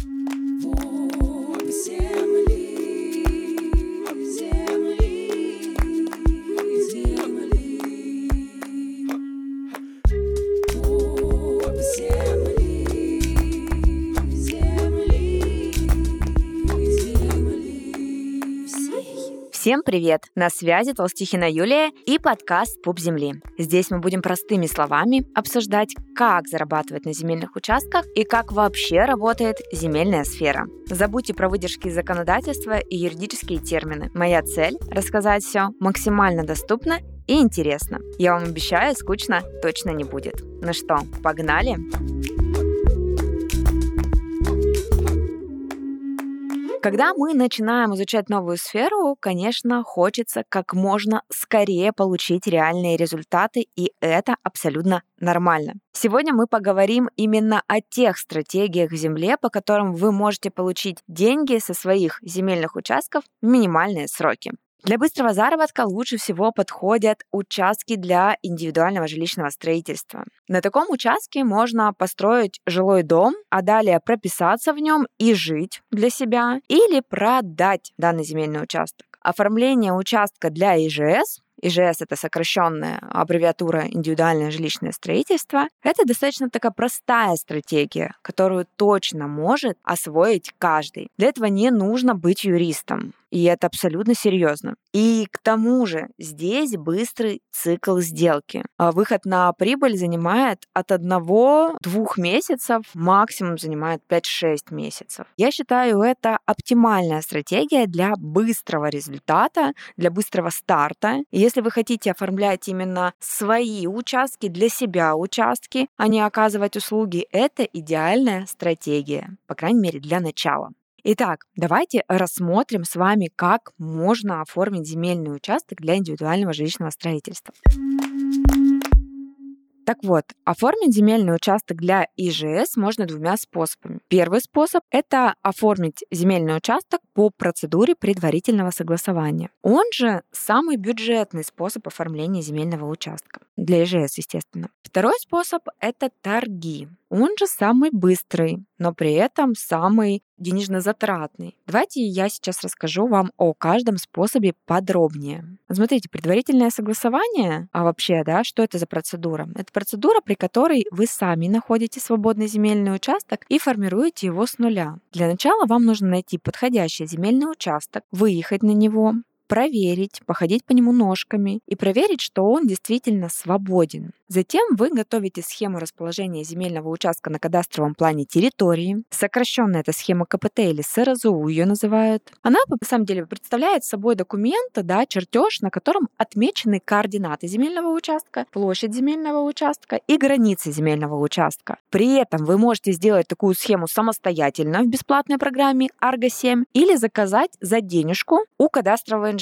you Всем привет! На связи Толстихина Юлия и подкаст «Пуп земли». Здесь мы будем простыми словами обсуждать, как зарабатывать на земельных участках и как вообще работает земельная сфера. Забудьте про выдержки из законодательства и юридические термины. Моя цель – рассказать все максимально доступно и интересно. Я вам обещаю, скучно точно не будет. Ну что, погнали? Погнали! Когда мы начинаем изучать новую сферу, конечно, хочется как можно скорее получить реальные результаты, и это абсолютно нормально. Сегодня мы поговорим именно о тех стратегиях в земле, по которым вы можете получить деньги со своих земельных участков в минимальные сроки. Для быстрого заработка лучше всего подходят участки для индивидуального жилищного строительства. На таком участке можно построить жилой дом, а далее прописаться в нем и жить для себя или продать данный земельный участок. Оформление участка для ИЖС ИЖС — это сокращенная аббревиатура «индивидуальное жилищное строительство». Это достаточно такая простая стратегия, которую точно может освоить каждый. Для этого не нужно быть юристом. И это абсолютно серьезно. И к тому же здесь быстрый цикл сделки. А выход на прибыль занимает от одного-двух месяцев, максимум занимает 5-6 месяцев. Я считаю, это оптимальная стратегия для быстрого результата, для быстрого старта. Если вы хотите оформлять именно свои участки, для себя участки, а не оказывать услуги, это идеальная стратегия, по крайней мере, для начала. Итак, давайте рассмотрим с вами, как можно оформить земельный участок для индивидуального жилищного строительства. Так вот, оформить земельный участок для ИЖС можно двумя способами. Первый способ – это оформить земельный участок по процедуре предварительного согласования. Он же самый бюджетный способ оформления земельного участка. Для ИЖС, естественно. Второй способ – это торги. Он же самый быстрый, но при этом самый денежно затратный. Давайте я сейчас расскажу вам о каждом способе подробнее. Смотрите, предварительное согласование, а вообще, да, что это за процедура? Это процедура, при которой вы сами находите свободный земельный участок и формируете его с нуля. Для начала вам нужно найти подходящий земельный участок, выехать на него, проверить, походить по нему ножками и проверить, что он действительно свободен. Затем вы готовите схему расположения земельного участка на кадастровом плане территории. Сокращенно это схема КПТ или СРЗУ ее называют. Она, на самом деле, представляет собой документ, да, чертеж, на котором отмечены координаты земельного участка, площадь земельного участка и границы земельного участка. При этом вы можете сделать такую схему самостоятельно в бесплатной программе Argo 7 или заказать за денежку у кадастрового инженера.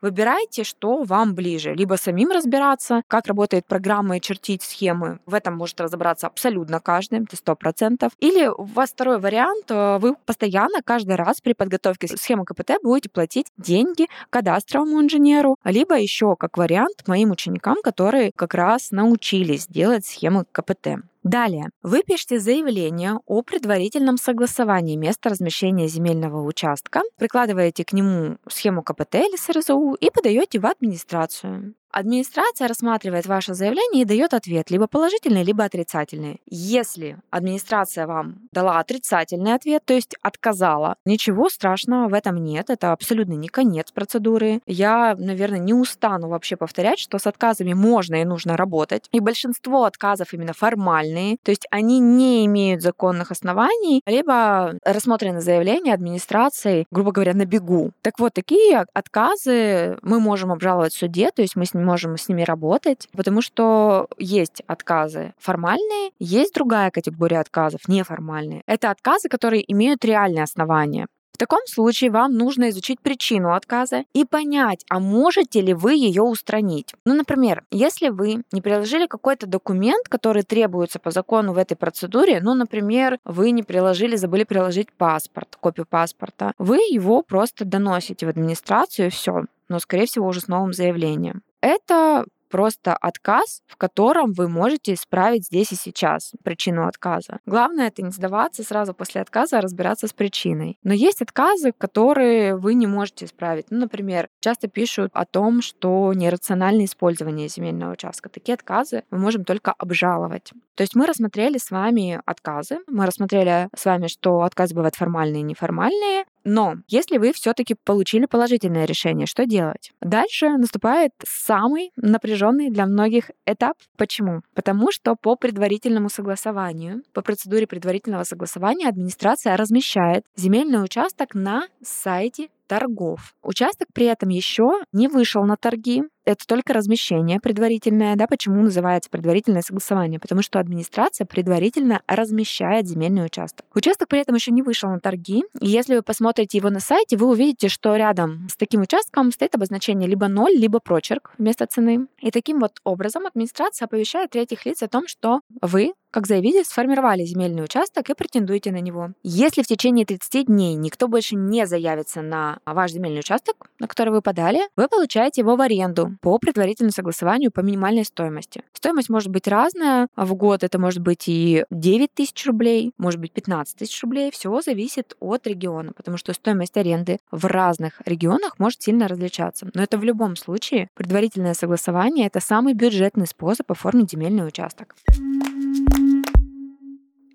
Выбирайте, что вам ближе. Либо самим разбираться, как работает программа и чертить схемы. В этом может разобраться абсолютно каждый, это сто процентов. Или у вас второй вариант, э, вы постоянно каждый раз при подготовке схемы КПТ будете платить деньги кадастровому инженеру, либо еще как вариант моим ученикам, которые как раз научились делать схемы КПТ. Далее, вы пишете заявление о предварительном согласовании места размещения земельного участка, прикладываете к нему схему КПТ или СРЗУ и подаете в администрацию. Администрация рассматривает ваше заявление и дает ответ, либо положительный, либо отрицательный. Если администрация вам дала отрицательный ответ, то есть отказала, ничего страшного в этом нет, это абсолютно не конец процедуры. Я, наверное, не устану вообще повторять, что с отказами можно и нужно работать. И большинство отказов именно формальные, то есть они не имеют законных оснований, либо рассмотрены заявления администрации, грубо говоря, на бегу. Так вот, такие отказы мы можем обжаловать в суде, то есть мы с ним можем с ними работать, потому что есть отказы формальные, есть другая категория отказов, неформальные. Это отказы, которые имеют реальные основания. В таком случае вам нужно изучить причину отказа и понять, а можете ли вы ее устранить. Ну, например, если вы не приложили какой-то документ, который требуется по закону в этой процедуре, ну, например, вы не приложили, забыли приложить паспорт, копию паспорта, вы его просто доносите в администрацию и все, но, скорее всего, уже с новым заявлением. Это просто отказ, в котором вы можете исправить здесь и сейчас причину отказа. Главное это не сдаваться сразу после отказа, а разбираться с причиной. Но есть отказы, которые вы не можете исправить. Ну, например, часто пишут о том, что нерациональное использование земельного участка. Такие отказы мы можем только обжаловать. То есть мы рассмотрели с вами отказы, мы рассмотрели с вами, что отказы бывают формальные и неформальные, но если вы все-таки получили положительное решение, что делать? Дальше наступает самый напряженный для многих этап. Почему? Потому что по предварительному согласованию, по процедуре предварительного согласования администрация размещает земельный участок на сайте торгов. Участок при этом еще не вышел на торги, это только размещение предварительное, да, почему называется предварительное согласование? Потому что администрация предварительно размещает земельный участок. Участок при этом еще не вышел на торги, и если вы посмотрите его на сайте, вы увидите, что рядом с таким участком стоит обозначение либо ноль, либо прочерк вместо цены. И таким вот образом администрация оповещает третьих лиц о том, что вы как заявитель, сформировали земельный участок и претендуете на него. Если в течение 30 дней никто больше не заявится на ваш земельный участок, на который вы подали, вы получаете его в аренду по предварительному согласованию по минимальной стоимости. Стоимость может быть разная. В год это может быть и 9 тысяч рублей, может быть 15 тысяч рублей. Все зависит от региона, потому что стоимость аренды в разных регионах может сильно различаться. Но это в любом случае предварительное согласование — это самый бюджетный способ оформить земельный участок.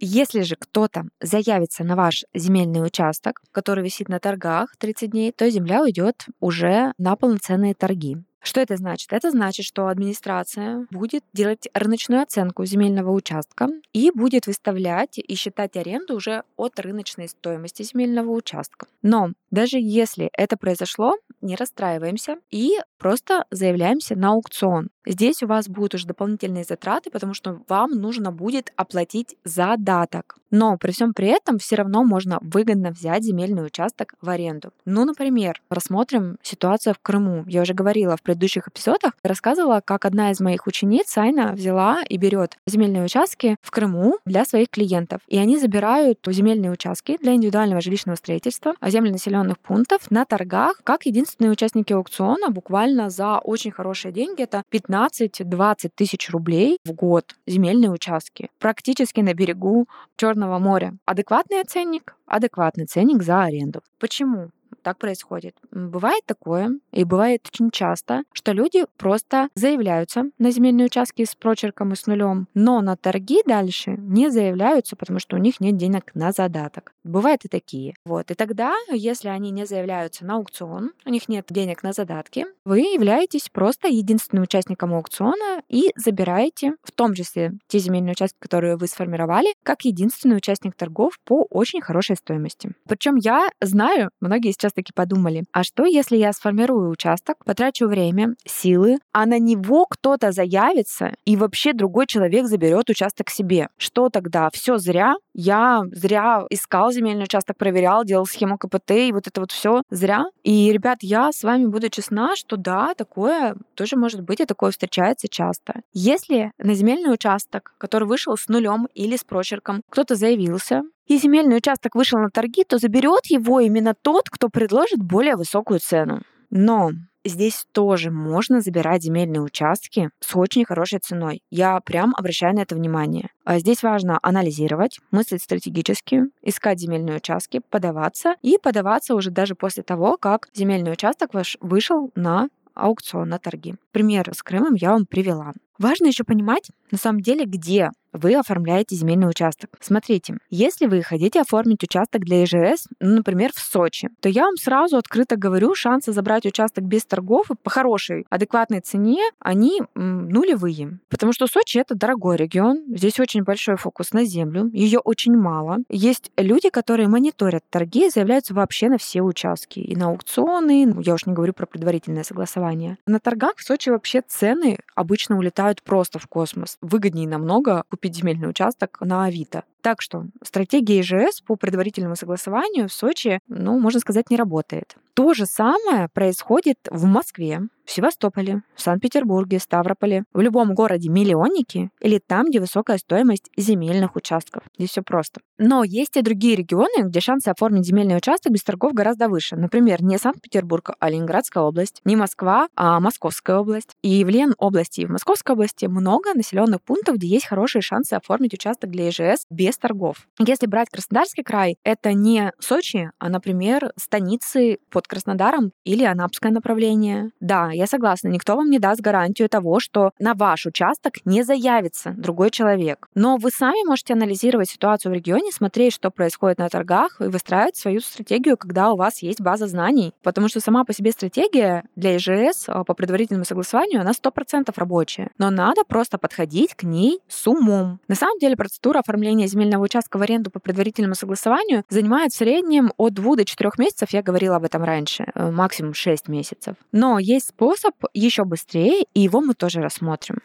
Если же кто-то заявится на ваш земельный участок, который висит на торгах 30 дней, то земля уйдет уже на полноценные торги. Что это значит? Это значит, что администрация будет делать рыночную оценку земельного участка и будет выставлять и считать аренду уже от рыночной стоимости земельного участка. Но даже если это произошло, не расстраиваемся и просто заявляемся на аукцион. Здесь у вас будут уже дополнительные затраты, потому что вам нужно будет оплатить задаток. Но при всем при этом все равно можно выгодно взять земельный участок в аренду. Ну, например, рассмотрим ситуацию в Крыму. Я уже говорила в предыдущих эпизодах, рассказывала, как одна из моих учениц, Айна, взяла и берет земельные участки в Крыму для своих клиентов. И они забирают земельные участки для индивидуального жилищного строительства, а земли населенных пунктов на торгах, как единственные участники аукциона, буквально за очень хорошие деньги. Это 15-20 тысяч рублей в год земельные участки. Практически на берегу Черного моря. Адекватный ценник? Адекватный ценник за аренду. Почему? Так происходит. Бывает такое, и бывает очень часто, что люди просто заявляются на земельные участки с прочерком и с нулем, но на торги дальше не заявляются, потому что у них нет денег на задаток. Бывают и такие. Вот. И тогда, если они не заявляются на аукцион, у них нет денег на задатки, вы являетесь просто единственным участником аукциона и забираете, в том числе те земельные участки, которые вы сформировали, как единственный участник торгов по очень хорошей стоимости. Причем я знаю, многие сейчас таки подумали, а что если я сформирую участок, потрачу время, силы, а на него кто-то заявится, и вообще другой человек заберет участок себе? Что тогда? Все зря? Я зря искал земельный участок, проверял, делал схему КПТ, и вот это вот все зря. И, ребят, я с вами буду честна, что да, такое тоже может быть, и такое встречается часто. Если на земельный участок, который вышел с нулем или с прочерком, кто-то заявился, и земельный участок вышел на торги, то заберет его именно тот, кто предложит более высокую цену. Но здесь тоже можно забирать земельные участки с очень хорошей ценой. Я прям обращаю на это внимание. А здесь важно анализировать, мыслить стратегически, искать земельные участки, подаваться и подаваться уже даже после того, как земельный участок ваш вышел на аукцион, на торги. Пример с Крымом я вам привела. Важно еще понимать, на самом деле, где вы оформляете земельный участок. Смотрите, если вы хотите оформить участок для ИЖС, ну, например, в Сочи, то я вам сразу открыто говорю, шансы забрать участок без торгов по хорошей, адекватной цене, они нулевые. Потому что Сочи — это дорогой регион, здесь очень большой фокус на землю, ее очень мало. Есть люди, которые мониторят торги и заявляются вообще на все участки. И на аукционы, ну, я уж не говорю про предварительное согласование. На торгах в Сочи вообще цены обычно улетают просто в космос. Выгоднее намного купить земельный участок на Авито. Так что стратегия ИЖС по предварительному согласованию в Сочи, ну, можно сказать, не работает. То же самое происходит в Москве, в Севастополе, в Санкт-Петербурге, Ставрополе, в любом городе-миллионнике или там, где высокая стоимость земельных участков. Здесь все просто. Но есть и другие регионы, где шансы оформить земельный участок без торгов гораздо выше. Например, не Санкт-Петербург, а Ленинградская область, не Москва, а Московская область. И в Лен области и в Московской области много населенных пунктов, где есть хорошие шансы оформить участок для ИЖС без торгов. Если брать Краснодарский край, это не Сочи, а, например, станицы под Краснодаром или Анапское направление. Да, я согласна, никто вам не даст гарантию того, что на ваш участок не заявится другой человек. Но вы сами можете анализировать ситуацию в регионе, смотреть, что происходит на торгах и выстраивать свою стратегию, когда у вас есть база знаний. Потому что сама по себе стратегия для ИЖС а, по предварительному согласованию, она 100% рабочая. Но надо просто подходить к ней с умом. На самом деле процедура оформления земельного участка в аренду по предварительному согласованию занимает в среднем от 2 до 4 месяцев, я говорила об этом раньше э, максимум 6 месяцев. Но есть способ еще быстрее, и его мы тоже рассмотрим.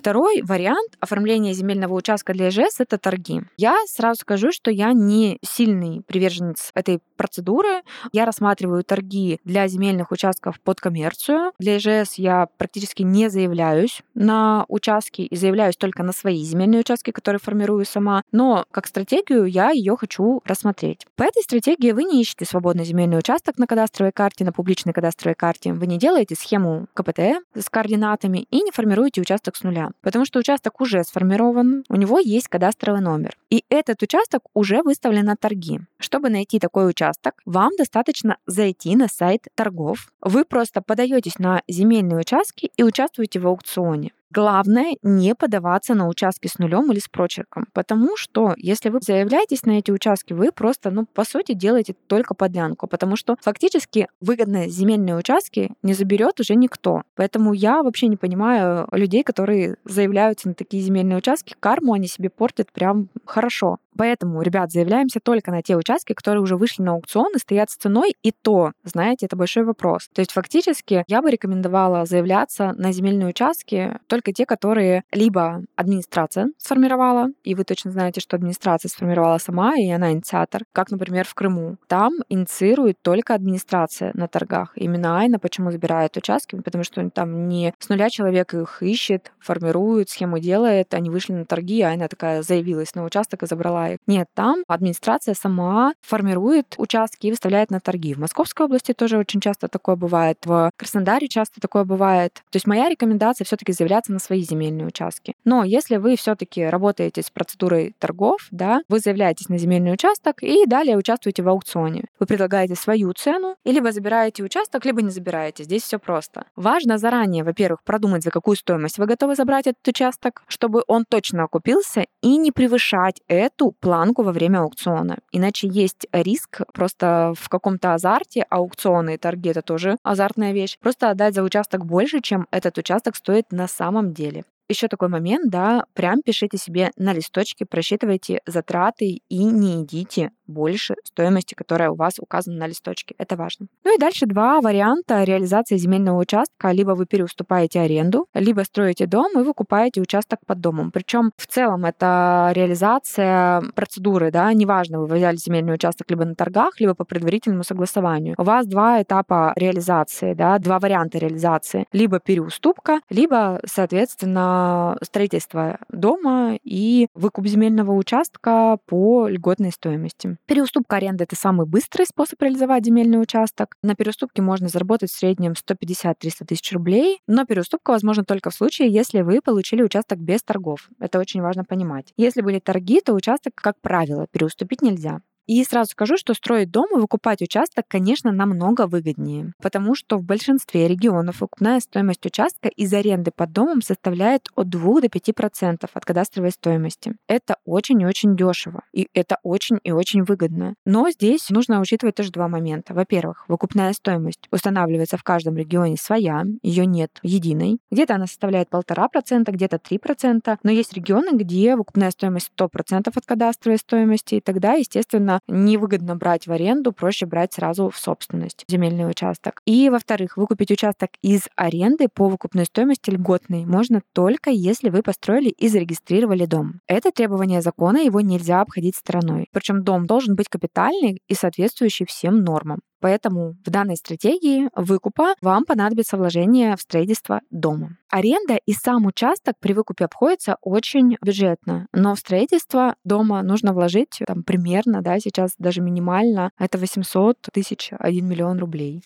Второй вариант оформления земельного участка для ИЖС — это торги. Я сразу скажу, что я не сильный приверженец этой процедуры. Я рассматриваю торги для земельных участков под коммерцию. Для ИЖС я практически не заявляюсь на участки и заявляюсь только на свои земельные участки, которые формирую сама. Но как стратегию я ее хочу рассмотреть. По этой стратегии вы не ищете свободный земельный участок на кадастровой карте, на публичной кадастровой карте. Вы не делаете схему КПТ с координатами и не формируете участок с нуля потому что участок уже сформирован, у него есть кадастровый номер. И этот участок уже выставлен на торги. Чтобы найти такой участок, вам достаточно зайти на сайт торгов. Вы просто подаетесь на земельные участки и участвуете в аукционе. Главное не подаваться на участки с нулем или с прочерком, потому что если вы заявляетесь на эти участки, вы просто, ну, по сути, делаете только подлянку, потому что фактически выгодные земельные участки не заберет уже никто. Поэтому я вообще не понимаю людей, которые заявляются на такие земельные участки, карму они себе портят прям хорошо. Поэтому, ребят, заявляемся только на те участки, которые уже вышли на аукцион и стоят с ценой, и то, знаете, это большой вопрос. То есть фактически я бы рекомендовала заявляться на земельные участки только те, которые либо администрация сформировала, и вы точно знаете, что администрация сформировала сама, и она инициатор, как, например, в Крыму. Там инициирует только администрация на торгах. Именно Айна почему забирает участки, потому что там не с нуля человек их ищет, формирует, схему делает, они вышли на торги, Айна такая заявилась на участок и забрала их. Нет, там администрация сама формирует участки и выставляет на торги. В Московской области тоже очень часто такое бывает, в Краснодаре часто такое бывает. То есть моя рекомендация все-таки заявляться на свои земельные участки. Но если вы все-таки работаете с процедурой торгов, да, вы заявляетесь на земельный участок и далее участвуете в аукционе. Вы предлагаете свою цену, и либо забираете участок, либо не забираете. Здесь все просто. Важно заранее, во-первых, продумать, за какую стоимость вы готовы забрать этот участок, чтобы он точно окупился и не превышать эту планку во время аукциона. Иначе есть риск просто в каком-то азарте, аукционы и торги — это тоже азартная вещь, просто отдать за участок больше, чем этот участок стоит на самом деле еще такой момент, да, прям пишите себе на листочке, просчитывайте затраты и не идите больше стоимости, которая у вас указана на листочке. Это важно. Ну и дальше два варианта реализации земельного участка. Либо вы переуступаете аренду, либо строите дом и выкупаете участок под домом. Причем в целом это реализация процедуры, да, неважно, вы взяли земельный участок либо на торгах, либо по предварительному согласованию. У вас два этапа реализации, да, два варианта реализации. Либо переуступка, либо, соответственно, строительство дома и выкуп земельного участка по льготной стоимости. Переуступка аренды — это самый быстрый способ реализовать земельный участок. На переуступке можно заработать в среднем 150-300 тысяч рублей, но переуступка возможна только в случае, если вы получили участок без торгов. Это очень важно понимать. Если были торги, то участок, как правило, переуступить нельзя. И сразу скажу, что строить дом и выкупать участок, конечно, намного выгоднее, потому что в большинстве регионов выкупная стоимость участка из аренды под домом составляет от 2 до 5% от кадастровой стоимости. Это очень и очень дешево, и это очень и очень выгодно. Но здесь нужно учитывать тоже два момента. Во-первых, выкупная стоимость устанавливается в каждом регионе своя, ее нет единой. Где-то она составляет 1,5%, где-то 3%, но есть регионы, где выкупная стоимость 100% от кадастровой стоимости, и тогда, естественно, невыгодно брать в аренду, проще брать сразу в собственность земельный участок. И, во-вторых, выкупить участок из аренды по выкупной стоимости льготной можно только если вы построили и зарегистрировали дом. Это требование закона, его нельзя обходить стороной. Причем дом должен быть капитальный и соответствующий всем нормам. Поэтому в данной стратегии выкупа вам понадобится вложение в строительство дома. Аренда и сам участок при выкупе обходится очень бюджетно, но в строительство дома нужно вложить там, примерно, да, сейчас даже минимально, это 800 тысяч, 1 миллион рублей.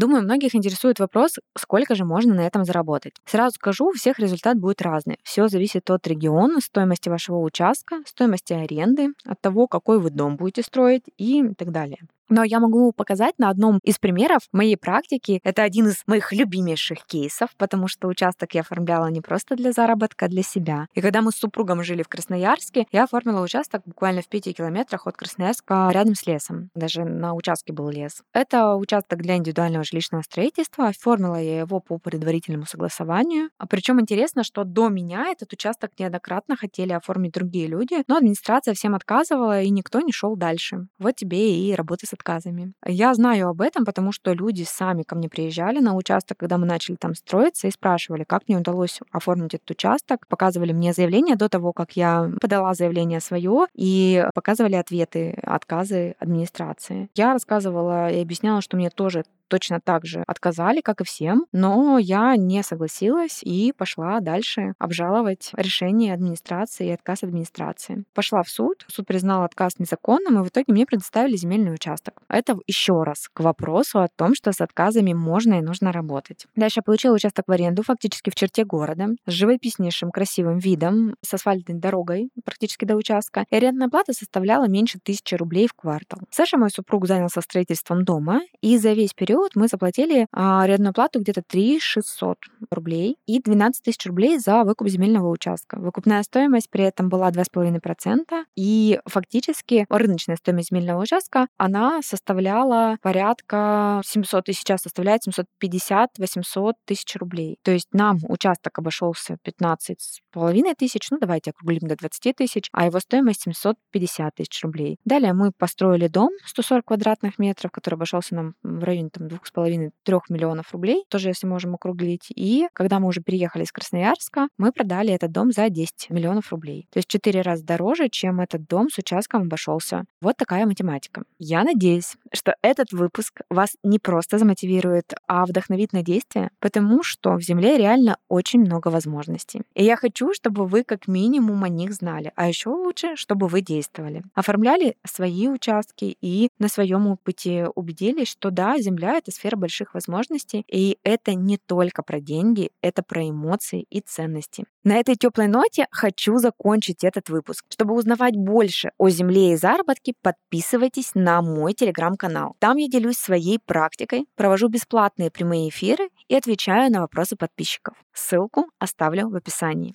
Думаю, многих интересует вопрос, сколько же можно на этом заработать. Сразу скажу, у всех результат будет разный. Все зависит от региона, стоимости вашего участка, стоимости аренды, от того, какой вы дом будете строить и так далее. Но я могу показать на одном из примеров моей практики. Это один из моих любимейших кейсов, потому что участок я оформляла не просто для заработка, а для себя. И когда мы с супругом жили в Красноярске, я оформила участок буквально в пяти километрах от Красноярска рядом с лесом. Даже на участке был лес. Это участок для индивидуального жилищного строительства. Оформила я его по предварительному согласованию. А причем интересно, что до меня этот участок неоднократно хотели оформить другие люди, но администрация всем отказывала, и никто не шел дальше. Вот тебе и работа с отказами. Я знаю об этом, потому что люди сами ко мне приезжали на участок, когда мы начали там строиться, и спрашивали, как мне удалось оформить этот участок, показывали мне заявление до того, как я подала заявление свое, и показывали ответы, отказы администрации. Я рассказывала и объясняла, что мне тоже точно так же отказали, как и всем, но я не согласилась и пошла дальше обжаловать решение администрации и отказ администрации. Пошла в суд, суд признал отказ незаконным, и в итоге мне предоставили земельный участок. Это еще раз к вопросу о том, что с отказами можно и нужно работать. Дальше я получила участок в аренду фактически в черте города, с живописнейшим красивым видом, с асфальтной дорогой практически до участка. И арендная плата составляла меньше тысячи рублей в квартал. Саша, мой супруг, занялся строительством дома, и за весь период период мы заплатили а, арендную плату где-то 3 600 рублей и 12 тысяч рублей за выкуп земельного участка. Выкупная стоимость при этом была 2,5%, и фактически рыночная стоимость земельного участка, она составляла порядка 700 и сейчас составляет 750-800 тысяч рублей. То есть нам участок обошелся 15 с половиной тысяч, ну давайте округлим до 20 тысяч, а его стоимость 750 тысяч рублей. Далее мы построили дом 140 квадратных метров, который обошелся нам в районе там, двух с половиной трех миллионов рублей, тоже если можем округлить. И когда мы уже переехали из Красноярска, мы продали этот дом за 10 миллионов рублей. То есть четыре раза дороже, чем этот дом с участком обошелся. Вот такая математика. Я надеюсь, что этот выпуск вас не просто замотивирует, а вдохновит на действие, потому что в Земле реально очень много возможностей. И я хочу, чтобы вы как минимум о них знали, а еще лучше, чтобы вы действовали. Оформляли свои участки и на своем опыте убедились, что да, Земля это сфера больших возможностей, и это не только про деньги, это про эмоции и ценности. На этой теплой ноте хочу закончить этот выпуск. Чтобы узнавать больше о земле и заработке, подписывайтесь на мой телеграм-канал. Там я делюсь своей практикой, провожу бесплатные прямые эфиры и отвечаю на вопросы подписчиков. Ссылку оставлю в описании.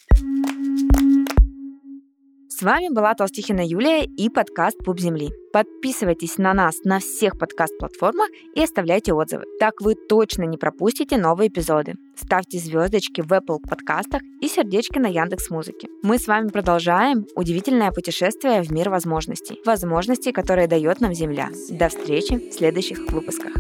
С вами была Толстихина Юлия и подкаст «Пуп земли». Подписывайтесь на нас на всех подкаст-платформах и оставляйте отзывы. Так вы точно не пропустите новые эпизоды. Ставьте звездочки в Apple подкастах и сердечки на Яндекс Музыке. Мы с вами продолжаем удивительное путешествие в мир возможностей. Возможностей, которые дает нам Земля. До встречи в следующих выпусках.